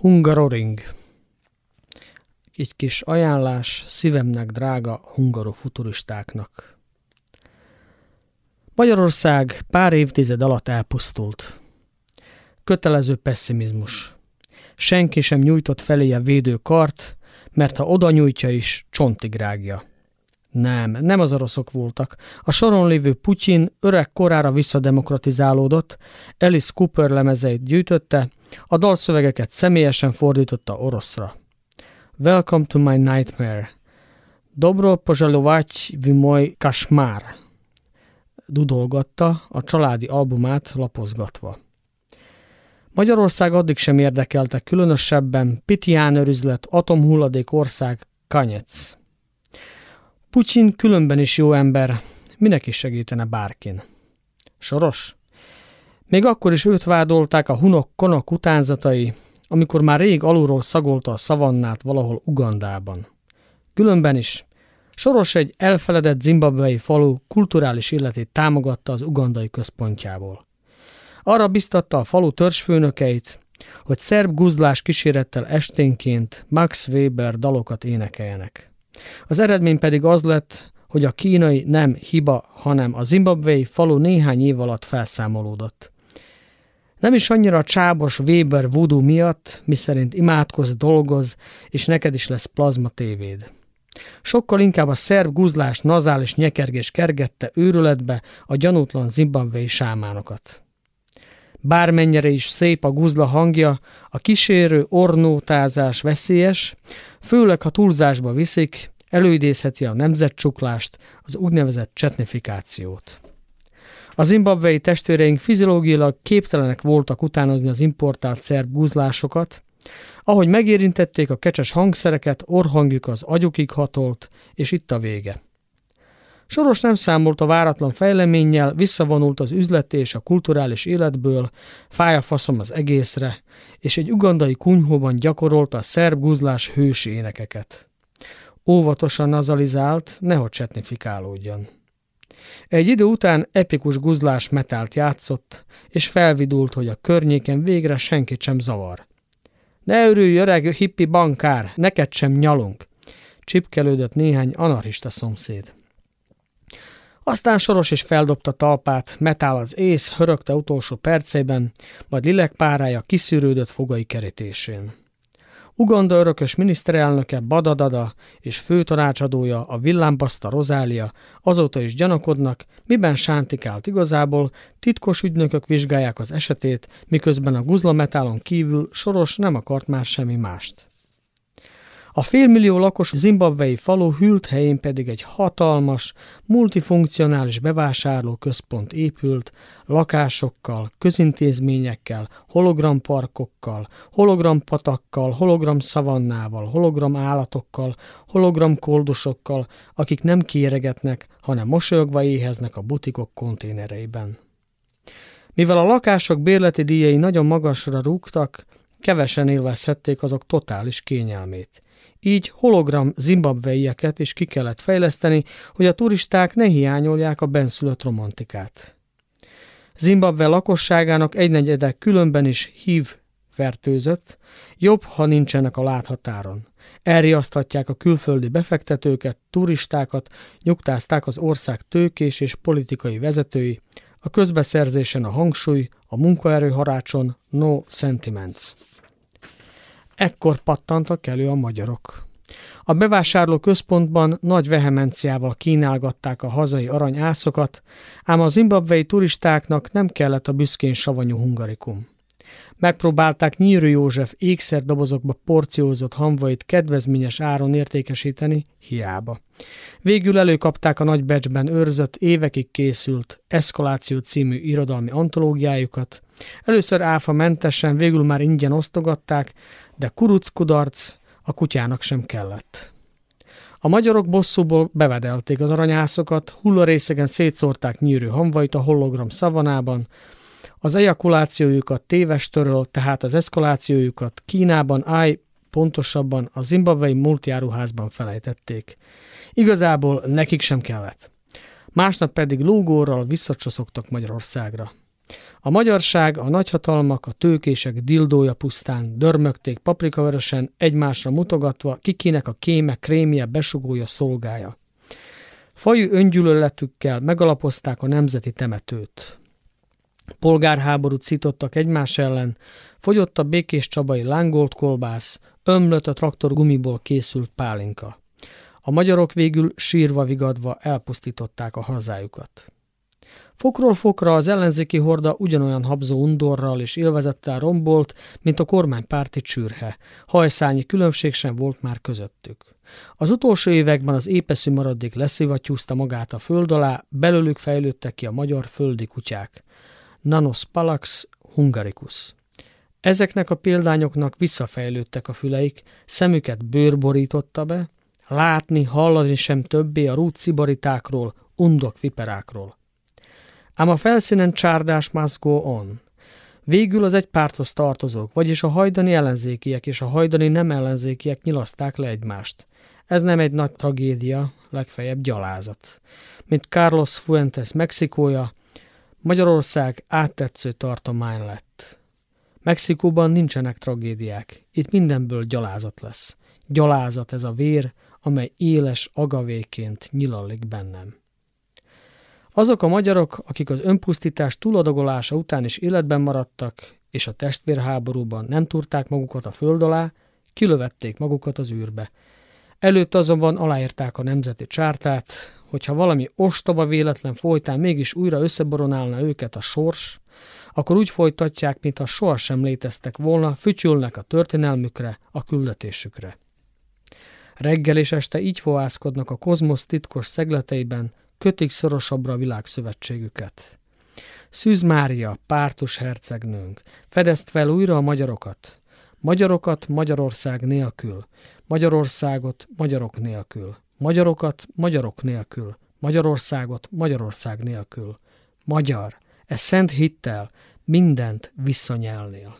Hungaroring. Egy kis ajánlás szívemnek drága hungarofuturistáknak. Magyarország pár évtized alatt elpusztult. Kötelező pessimizmus. Senki sem nyújtott felé a védő kart, mert ha oda nyújtja is, csontig rágja. Nem, nem az oroszok voltak. A soron lévő Putyin öreg korára visszademokratizálódott, Alice Cooper lemezeit gyűjtötte, a dalszövegeket személyesen fordította oroszra. Welcome to my nightmare. Dobro požalovať v môj kashmár. Dudolgatta a családi albumát lapozgatva. Magyarország addig sem érdekelte különösebben Pitián örüzlet, atomhulladék ország, Kanyec. Putyin különben is jó ember, minek is segítene bárkin. Soros? Még akkor is őt vádolták a hunok konok utánzatai, amikor már rég alulról szagolta a szavannát valahol Ugandában. Különben is Soros egy elfeledett zimbabwei falu kulturális életét támogatta az ugandai központjából. Arra biztatta a falu törzsfőnökeit, hogy szerb guzlás kísérettel esténként Max Weber dalokat énekeljenek. Az eredmény pedig az lett, hogy a kínai nem hiba, hanem a zimbabwei falu néhány év alatt felszámolódott. Nem is annyira csábos Weber voodoo miatt, miszerint imádkozz, dolgoz, és neked is lesz plazma tévéd. Sokkal inkább a szerb guzlás, nazál és nyekergés kergette őrületbe a gyanútlan zimbabwei sámánokat. Bármennyire is szép a guzla hangja, a kísérő ornótázás veszélyes, főleg ha túlzásba viszik, előidézheti a nemzetcsuklást, az úgynevezett csetnifikációt. A zimbabvei testvéreink fiziológiailag képtelenek voltak utánozni az importált szerb guzlásokat, ahogy megérintették a kecses hangszereket, orhangjuk az agyukig hatolt, és itt a vége. Soros nem számolt a váratlan fejleménnyel, visszavonult az üzleti és a kulturális életből, fáj faszom az egészre, és egy ugandai kunyhóban gyakorolta a szerb guzlás hősi énekeket. Óvatosan nazalizált, nehogy csetnifikálódjon. Egy idő után epikus guzlás metált játszott, és felvidult, hogy a környéken végre senkit sem zavar. Ne örülj, öreg hippi bankár, neked sem nyalunk, csipkelődött néhány anarchista szomszéd. Aztán soros is feldobta talpát, metál az ész, hörögte utolsó percében, majd lilekpárája kiszűrődött fogai kerítésén. Uganda örökös miniszterelnöke Badadada és főtanácsadója a villámbaszta Rozália azóta is gyanakodnak, miben sántikált igazából, titkos ügynökök vizsgálják az esetét, miközben a guzlametálon kívül Soros nem akart már semmi mást. A félmillió lakos zimbabvei falu hűlt helyén pedig egy hatalmas, multifunkcionális bevásárló központ épült, lakásokkal, közintézményekkel, hologramparkokkal, hologrampatakkal, hologram szavannával, hologram állatokkal, hologram koldusokkal, akik nem kéregetnek, hanem mosolyogva éheznek a butikok konténereiben. Mivel a lakások bérleti díjai nagyon magasra rúgtak, kevesen élvezhették azok totális kényelmét. Így hologram zimbabveieket is ki kellett fejleszteni, hogy a turisták ne hiányolják a benszülött romantikát. Zimbabwe lakosságának egynegyede különben is hív fertőzött, jobb, ha nincsenek a láthatáron. Elriaszthatják a külföldi befektetőket, turistákat, nyugtázták az ország tőkés és politikai vezetői, a közbeszerzésen a hangsúly, a munkaerőharácson no sentiments. Ekkor pattantak elő a magyarok. A bevásárló központban nagy vehemenciával kínálgatták a hazai aranyászokat, ám a zimbabvei turistáknak nem kellett a büszkén savanyú hungarikum. Megpróbálták Nyírő József ékszerdobozokba porciózott hamvait kedvezményes áron értékesíteni, hiába. Végül előkapták a nagy becsben őrzött, évekig készült Eszkaláció című irodalmi antológiájukat. Először áfa mentesen, végül már ingyen osztogatták, de kuruc kudarc a kutyának sem kellett. A magyarok bosszúból bevedelték az aranyászokat, hullarészegen szétszórták nyűrű hamvait a hologram szavanában, az ejakulációjukat téves töröl, tehát az eszkalációjukat Kínában, áj, pontosabban a zimbabvei multiáruházban felejtették. Igazából nekik sem kellett. Másnap pedig lógórral visszacsoszogtak Magyarországra. A magyarság, a nagyhatalmak, a tőkések dildója pusztán dörmögték paprikavörösen, egymásra mutogatva, kikinek a kéme, krémje, besugója, szolgája. Fajú öngyűlöletükkel megalapozták a nemzeti temetőt. Polgárháborút szítottak egymás ellen, fogyott a békés csabai lángolt kolbász, ömlött a traktor gumiból készült pálinka. A magyarok végül sírva vigadva elpusztították a hazájukat. Fokról fokra az ellenzéki horda ugyanolyan habzó undorral és élvezettel rombolt, mint a kormánypárti csürhe. Hajszányi különbség sem volt már közöttük. Az utolsó években az épeszű maradék leszivattyúzta magát a föld alá, belőlük fejlődtek ki a magyar földi kutyák. Nanos palax hungaricus. Ezeknek a példányoknak visszafejlődtek a füleik, szemüket bőr borította be, látni, hallani sem többé a rútszibarítákról, undok viperákról. Ám a felszínen csárdás must go on. Végül az egy párthoz tartozók, vagyis a hajdani ellenzékiek és a hajdani nem ellenzékiek nyilaszták le egymást. Ez nem egy nagy tragédia, legfeljebb gyalázat. Mint Carlos Fuentes Mexikója, Magyarország áttetsző tartomány lett. Mexikóban nincsenek tragédiák, itt mindenből gyalázat lesz. Gyalázat ez a vér, amely éles agavéként nyilallik bennem. Azok a magyarok, akik az önpusztítás túladagolása után is életben maradtak, és a testvérháborúban nem turták magukat a föld alá, kilövették magukat az űrbe. Előtt azonban aláírták a nemzeti csártát, hogyha valami ostoba véletlen folytán mégis újra összeboronálna őket a sors, akkor úgy folytatják, mintha sohasem léteztek volna, fütyülnek a történelmükre, a küldetésükre. Reggel és este így fohászkodnak a kozmosz titkos szegleteiben, kötik szorosabbra a világszövetségüket. Szűz Mária, pártus hercegnőnk, fedezd fel újra a magyarokat. Magyarokat Magyarország nélkül, Magyarországot magyarok nélkül, magyarokat magyarok nélkül, Magyarországot Magyarország nélkül. Magyar, ez szent hittel, mindent visszanyelnél.